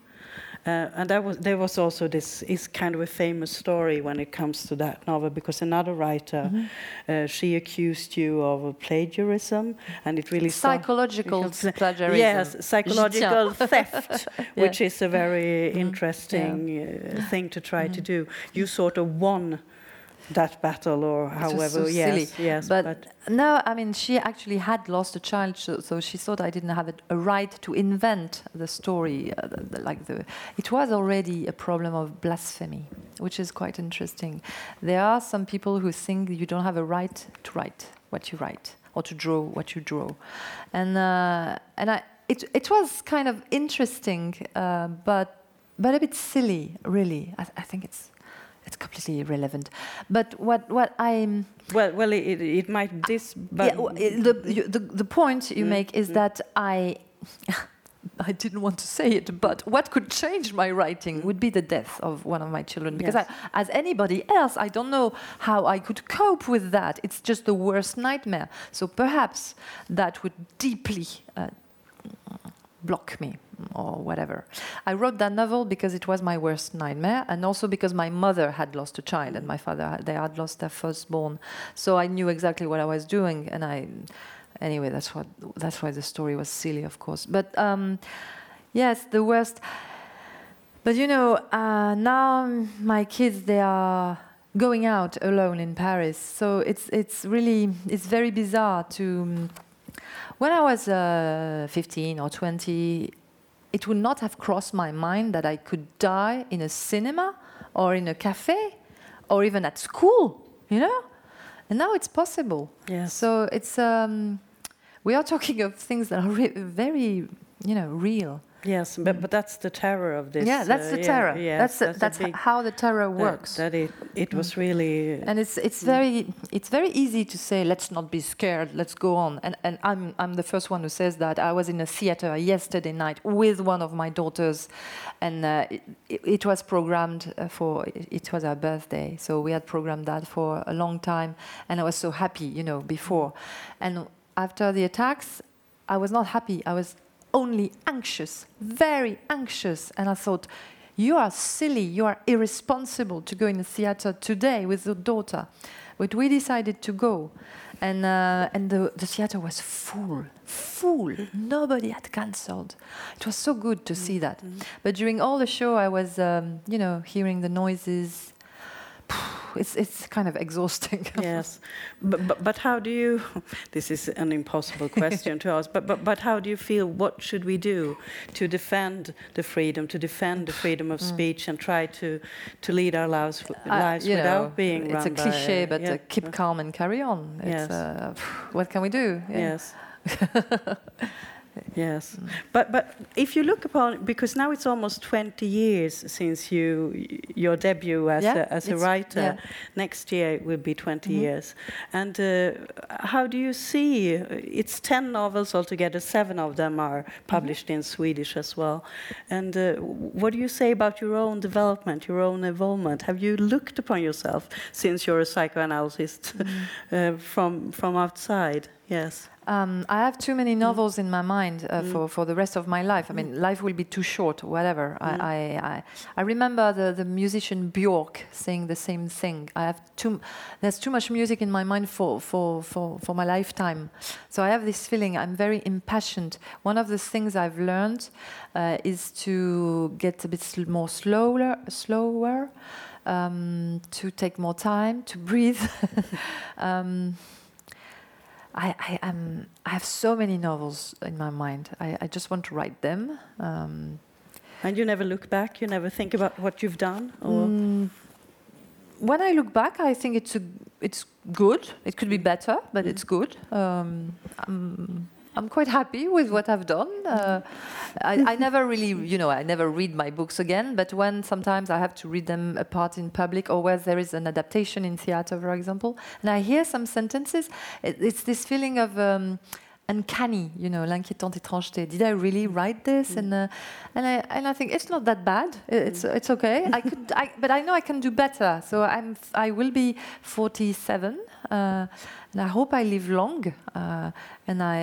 Uh, and that was, there was also this is kind of a famous story when it comes to that novel because another writer Mm-hmm. uh, she accused you of plagiarism and it really Psychological because- plagiarism. Yes, psychological theft, which is a very Mm-hmm. interesting uh, thing to try to do. You sort of won that battle, or however. so yes, silly. yes, But, no, I mean, she actually had lost a child, so, so she thought I didn't have a, a right to invent the story. Uh, the, the- like the, it was already a problem of blasphemy, which is quite interesting. There are some people who think you don't have a right to write what you write or to draw what you draw, and uh, and I, it it was kind of interesting, uh, but but a bit silly, really. I, I think it's. It's completely irrelevant, but what what I'm well, well, it, it, might this, but yeah, the, you- the the point you Mm, make is mm. that I I didn't want to say it, but what could change my writing would be the death of one of my children. Because Yes. I, as anybody else, I don't know how I could cope with that. It's just the worst nightmare. So perhaps that would deeply uh, block me or whatever. I wrote that novel because it was my worst nightmare and also because my mother had lost a child and my father they had lost their firstborn. So I knew exactly what I was doing and I anyway that's what that's why the story was silly of course. But um Yes, the worst. But you know, uh, now my kids they are going out alone in Paris, so it's it's really it's very bizarre to. When I was uh, 15 or 20, it would not have crossed my mind that I could die in a cinema or in a cafe or even at school, you know? And now it's possible. Yes. So it's um, we are talking of things that are re- very, you know, real. Yes, but, but that's the terror of this. yeah, that's uh, the yeah, terror. yes, that's a that's big- how the terror works. That, it, it was really. and it's it's very it's very easy to say let's not be scared let's go on and and I'm I'm the first one who says that I was in a theater yesterday night with one of my daughters and uh, it, it, was programmed uh, for it, it was our birthday so we had programmed that for a long time and I was so happy you know before and after the attacks I was not happy I was only anxious very anxious and I thought you are silly, you are irresponsible to go in the theater today with your daughter. But we decided to go. And, uh, and the, the theater was full, full. Nobody had cancelled. It was so good to see that. But during all the show, I was, um, you know, hearing the noises. It's, it's kind of exhausting. yes, but, but but how do you? This is an impossible question to ask. But but but how do you feel? What should we do to defend the freedom, to defend the freedom of speech, and try to to lead our lives Uh, lives you without know, being It's a run by, cliche, but yeah. uh, keep calm and carry on. It's, Yes. uh, what can we do? Yeah. Yes. yes, but but if you look upon because now it's almost 20 years since you your debut as Yeah, a, as a writer. yeah. Next year it will be 20 Mhm. years. And uh, how do you see? It's 10 novels altogether. Seven of them are published in Swedish as well. And uh, what do you say about your own development, your own involvement? Have you looked upon yourself since you're a psychoanalyst uh, from from outside? Yes. Um, I have too many novels in my mind uh, for, for the rest of my life. I mean, life will be too short, whatever. I, I, I, I remember the, the musician Björk saying the same thing. I have too, there's too much music in my mind for, for, for, for my lifetime. So I have this feeling I'm very impassioned. One of the things I've learned uh, is to get a bit sl- more slower, slower um, to take more time, to breathe. um, I, I, am, I have so many novels in my mind. I, I just want to write them. Um, And you never look back. You never think about what you've done. Or mm, when I look back, I think it's a, it's good. It could be better, but it's good. Um, I'm, quite happy with what I've done. Uh, I, I never really, you know, I never read my books again. But when sometimes I have to read them apart in public, or where there is an adaptation in theater, for example, and I hear some sentences, it, it's this feeling of. Um, uncanny, you know, l'inquiétante étrangeté. Did I really write this? And uh, and I and I think it's not that bad. It's it's okay. I could, I, but I know I can do better. So I'm I will be 47, uh, and I hope I live long, uh, and I,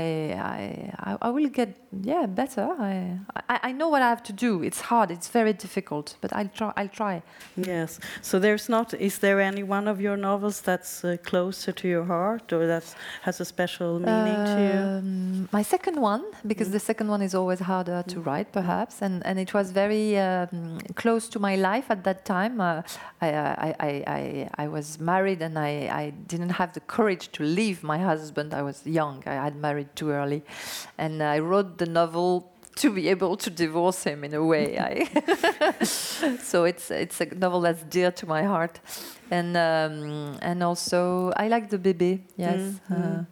I I will get yeah better. I, I I know what I have to do. It's hard. It's very difficult, but I'll try. I'll try. yes. So there's not. Is there any one of your novels that's uh, closer to your heart, or that has a special meaning to you? Um, my second one, because the second one is always harder to write, perhaps, and, and it was very um, close to my life at that time. Uh, I, I, I, I, I was married and I, I didn't have the courage to leave my husband. I was young, I had married too early. And I wrote the novel to be able to divorce him in a way. I so it's it's a novel that's dear to my heart, and um, and also I like the baby. Yes. Uh,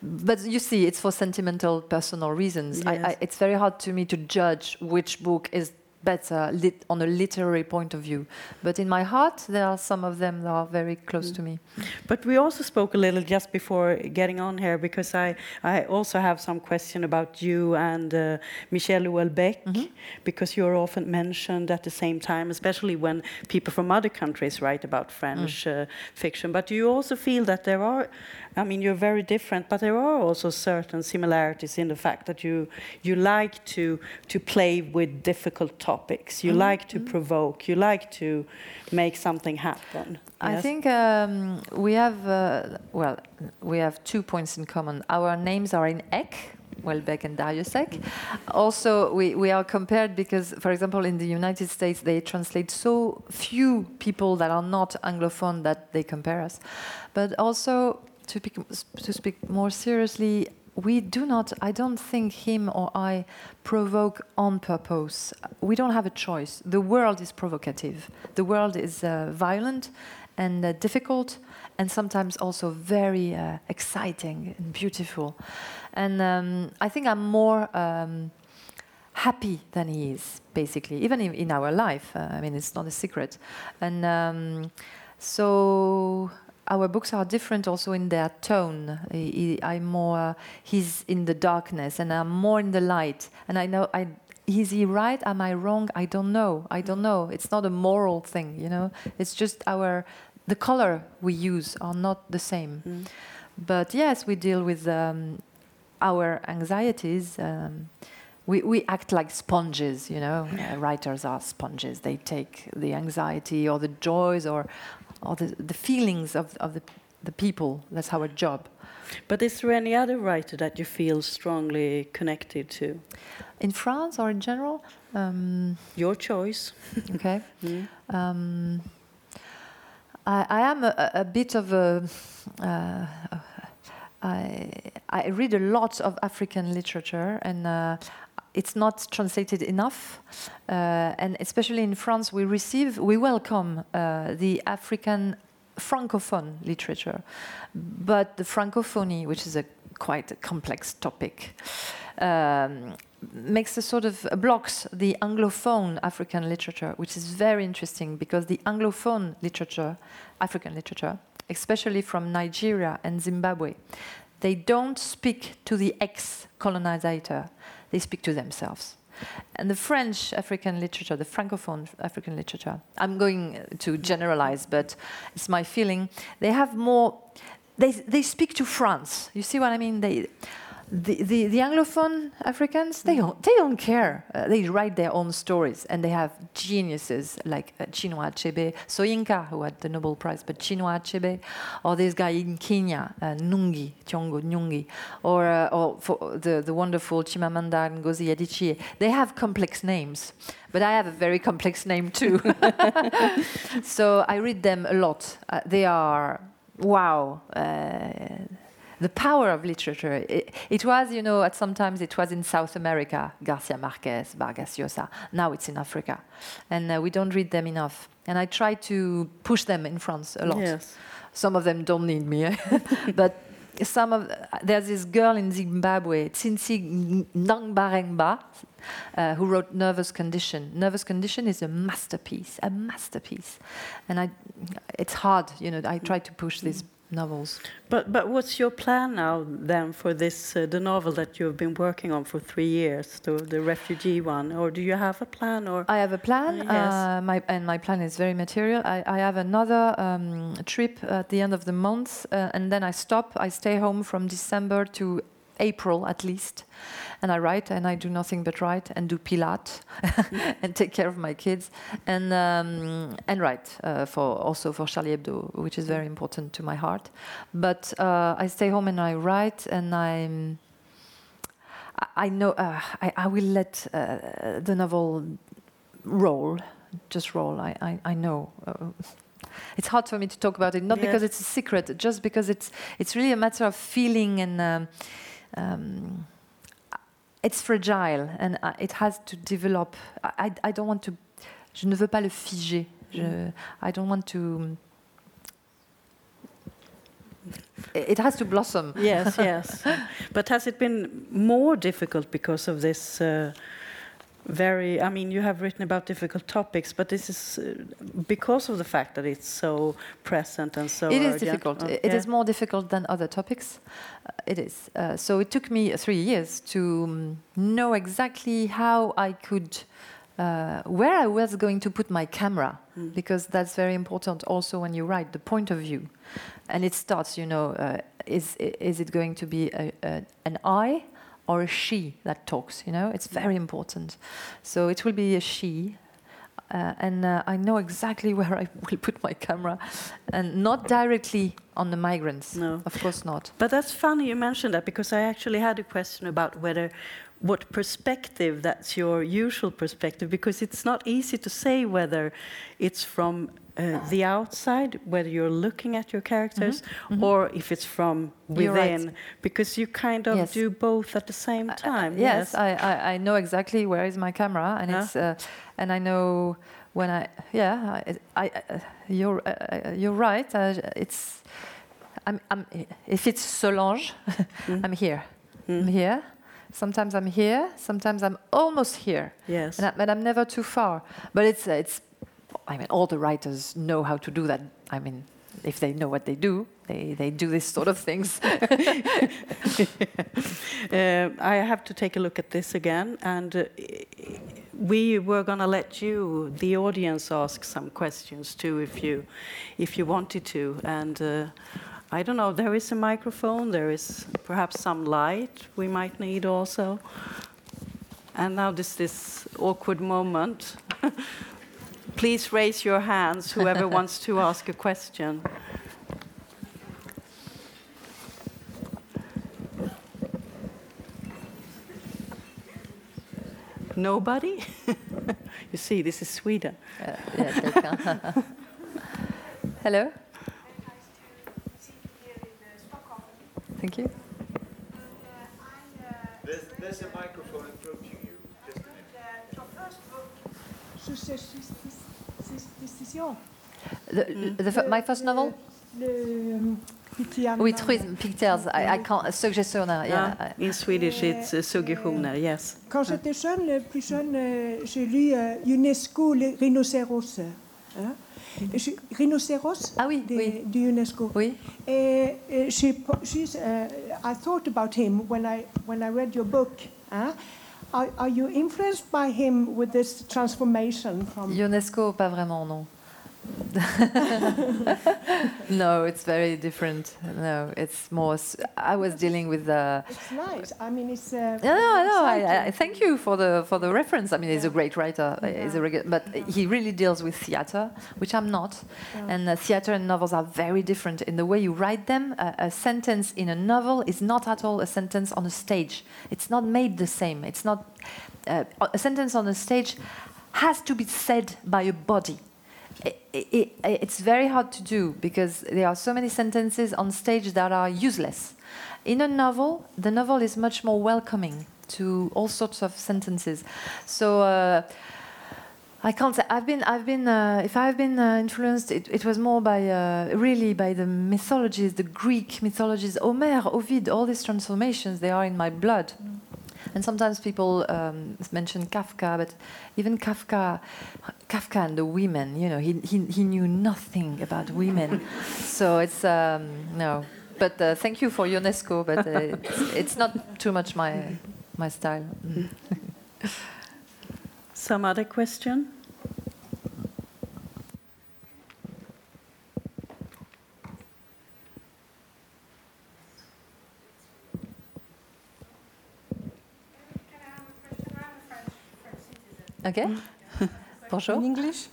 but you see, it's for sentimental, personal reasons. I, I, it's very hard to me to judge which book is better lit on a literary point of view. But in my heart, there are some of them that are very close to me. But we also spoke a little just before getting on here because I, I also have some question about you and uh, Michel Houellebecq because you're often mentioned at the same time, especially when people from other countries write about French uh, fiction. But do you also feel that there are, I mean, you're very different, but there are also certain similarities in the fact that you you like to to play with difficult topics, you like to provoke, you like to make something happen. I Yes? think um, we have, uh, well, we have two points in common. Our names are in Ek, Houellebecq and Darrieussecq. Also, we, we are compared because, for example, in the United States, they translate so few people that are not Anglophone that they compare us. But also, to, speak, to speak more seriously, we do not, I don't think him or I provoke on purpose. We don't have a choice. The world is provocative. The world is uh, violent and uh, difficult and sometimes also very uh, exciting and beautiful. And um, I think I'm more um, happy than he is, basically, even in, in our life. Uh, I mean, it's not a secret. And um, so our books are different also in their tone. He, I'm more, he's in the darkness, and I'm more in the light. And I know, I, is he right? Am I wrong? I don't know. I don't know. It's not a moral thing, you know. It's just our, the color we use are not the same. Mm. But yes, we deal with um, our anxieties. Um, we, we act like sponges, you know. Uh, writers are sponges. They take the anxiety or the joys or or the, the feelings of, of the, the people. That's our job. But is there any other writer that you feel strongly connected to? In France or in general? Um, Your choice. okay. Mm. Um, I, I, am a, a, bit of a. Uh, I, I read a lot of African literature, and uh, it's not translated enough. Uh, and especially in France, we receive, we welcome uh, the African francophone literature. But the francophony, which is a quite a complex topic, um, makes a sort of uh, blocks the anglophone African literature, which is very interesting because the anglophone literature, African literature, especially from Nigeria and Zimbabwe, they don't speak to the ex-colonizer they speak to themselves. And the French African literature, the Francophone African literature, I'm going to generalize, but it's my feeling, they have more, they, they speak to France. You see what I mean? They, the, the, the, Anglophone Africans, they don't, they don't care. Uh, they write their own stories and they have geniuses like uh, Chinua Achebe, Soyinka, who had the Nobel Prize, but Chinua Achebe, or this guy in Kenya, uh, Ngugi, Thiong'o Ngugi, or, uh, or the, the wonderful Chimamanda Ngozi Adichie. They have complex names, but I have a very complex name too. so I read them a lot. Uh, they are, wow uh, the power of literature. It, it, was, you know, at sometimes it was in South America, Garcia Marquez, Vargas Llosa. Now it's in Africa. And uh, we don't read them enough. And I try to push them in France a lot. Yes. Some of them don't need me. but some of, there's this girl in Zimbabwe, Tsitsi Dangarembga, uh, who wrote Nervous Condition. Nervous Condition is a masterpiece, a masterpiece. And I, it's hard, you know, I try to push this novels. But but what's your plan now then for this uh, the novel that you've been working on for three years, the the refugee one, or do you have a plan? Or I have a plan. Uh, yes. Uh, my and my plan is very material. I, I have another um, trip at the end of the month, uh, and then I stop. I stay home from December to April at least and I write and I do nothing but write and do Pilates and take care of my kids and um, and write uh, for also for Charlie Hebdo, which is very important to my heart. But uh, I stay home and I write and I'm. I know uh, I, I, will let uh, the novel roll, just roll. I, I, I know uh, it's hard for me to talk about it, not because it's a secret, just because it's it's really a matter of feeling and um, um, it's fragile and uh, it has to develop. I, I don't want to. Je ne veux pas le figer. Je, I don't want to. It has to blossom. Yes, yes. but has it been more difficult because of this? Uh, very i mean you have written about difficult topics but this is uh, because of the fact that it's so present and so it is difficult oh, It yeah. is more difficult than other topics uh, it is uh, so it took me three years to um, know exactly how i could uh, where I was going to put my camera, mm. because that's very important also when you write the point of view. And it starts, you know, uh, is, is it going to be a, a, an I or a she that talks, you know, it's very important. So it will be a she. uh, and uh, I know exactly where I will put my camera, and not directly on the migrants. No. of course not. But that's funny you mentioned that because I actually had a question about whether what perspective that's your usual perspective because it's not easy to say whether it's from uh, the outside whether you're looking at your characters or if it's from Mm-hmm. Right. within because you kind of Yes. do both at the same time yes, I, I, I know exactly where is my camera, and Yeah. it's uh, and I know when I yeah I, I uh, you're uh, uh, you're right. Uh, it's I'm, I'm if it's Solange, Mm. I'm here. I'm here. Sometimes I'm here. Sometimes I'm almost here. yes And I, but I'm never too far. But it's uh, it's. I mean, all the writers know how to do that. I mean, if they know what they do, they they do this sort of things. Uh, I have to take a look at this again, and uh, we were going to let you, the audience, ask some questions too, if you, if you wanted to. And uh, I don't know. There is a microphone. There is perhaps some light we might need also. And now this this awkward moment. Please raise your hands, whoever wants to ask a question. Nobody? you see, this is Sweden. Uh, yeah. Hello. Thank you. There's, there's a microphone approaching you. Just a minute. The, the, f- my first novel? Le. Oui, Truism, Pictures. I, I can't. Suggestioner. Yeah. Ah, in Swedish, it's uh, suggestioner, yes. Quand j'étais jeune, euh, plus jeune, euh, j'ai lu euh, UNESCO, les rhinocéros. Hein? Rhinocéros Ah oui, de- oui. du UNESCO. Oui. Et, et j'ai uh, I thought about him when I, when I read your book. Hein? Are, are you influenced by him with this transformation from UNESCO, pas vraiment, non. no, it's very different. No, it's more. s- I was dealing with the. It's nice. I mean, it's. Uh, No, no, no. I, I thank you for the for the reference. I mean, he's a great writer. uh, He's a Yeah. regu- but he really deals with theater, which I'm not. And uh, theater and novels are very different in the way you write them. Uh, a sentence in a novel is not at all a sentence on a stage. It's not made the same. It's not uh, a sentence on a stage has to be said by a body. I- I- I- it's very hard to do because there are so many sentences on stage that are useless. In a novel, the novel is much more welcoming to all sorts of sentences. So uh, I can't say I've been. I've been. Uh, if I've been uh, influenced, it, it was more by uh, really by the mythologies, the Greek mythologies, Homer, Ovid, all these transformations. They are in my blood. And sometimes people um, mention Kafka, but even Kafka, Kafka and the women, you know, he, he, he knew nothing about women. so it's, um, no. But uh, thank you for Ionesco, but uh, it's, it's not too much my, my style. Mm. Some other question? Okay? Bonjour. In English?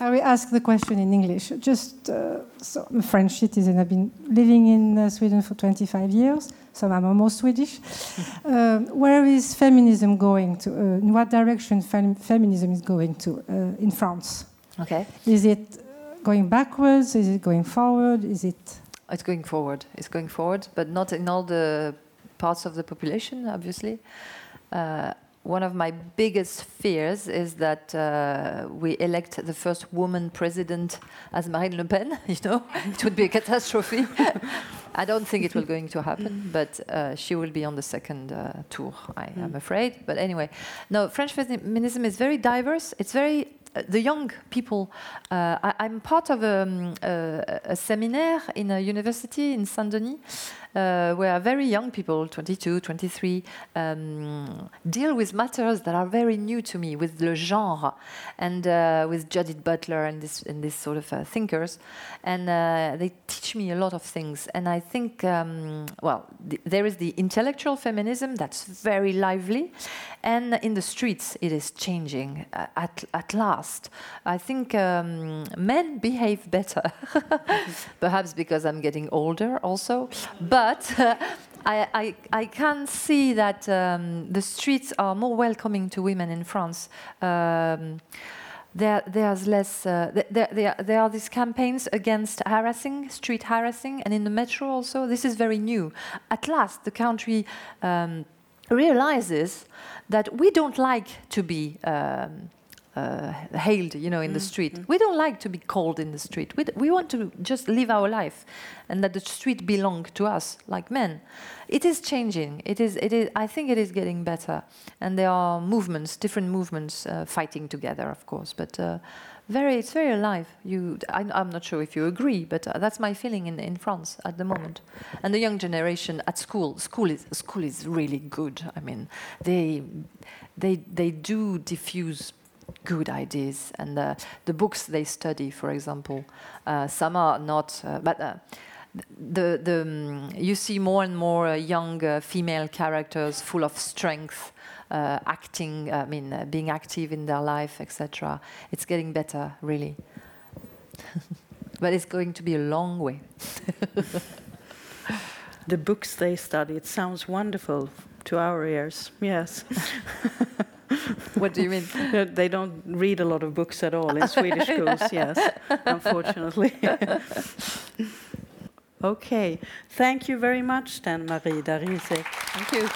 I will ask the question in English. Just, uh, so I'm a French citizen. I've been living in uh, Sweden for 25 years, so I'm almost Swedish. um, where is feminism going to? Uh, in what direction fem- feminism is going to uh, in France? Okay. Is it uh, going backwards? Is it going forward? Is it? It's going forward. It's going forward, but not in all the parts of the population, obviously. One of my biggest fears is that uh, we elect the first woman president as Marine Le Pen. You know, it would be a catastrophe. I don't think it will going to happen, but uh, she will be on the second uh, tour. I am afraid. But anyway, no. French feminism is very diverse. It's very uh, the young people. Uh, I, I'm part of a, um, a, a seminar in a university in Saint Denis, where very young people, 22, 23, um, deal with matters that are very new to me, with le genre, and uh, with Judith Butler and this, and this sort of uh, thinkers. And uh, they teach me a lot of things. And I think, um, well, th there is the intellectual feminism that's very lively. And in the streets, it is changing uh, at, at last. I think um, men behave better, perhaps because I'm getting older also. But uh, I, I, I, can see that um, the streets are more welcoming to women in France. Um, there, there's less. Uh, there, there, there, are these campaigns against harassing, street harassing, and in the metro also. This is very new. At last, the country um, realizes that we don't like to be um, uh, hailed, you know, in mm. the street. Mm. We don't like to be called in the street. We, we want to just live our life, and that the street belong to us, like men. It is changing. It is. It is. I think it is getting better, and there are movements, different movements, uh, fighting together, of course. But uh, very, it's very alive. You, I, am not sure if you agree, but uh, that's my feeling in, in France at the moment. And the young generation at school, school is school is really good. I mean, they they they do diffuse good ideas and uh, the books they study, for example, uh, some are not, uh, but. Uh, the, the, um, you see more and more uh, young female characters full of strength, uh, acting, I mean, uh, being active in their life, etc. It's getting better, really. but it's going to be a long way. the books they study, it sounds wonderful to our ears, yes. what do you mean? They don't read a lot of books at all in Swedish schools, yes, unfortunately. okay, thank you very much, then, Marie Darrieussecq. Thank you.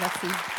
Merci.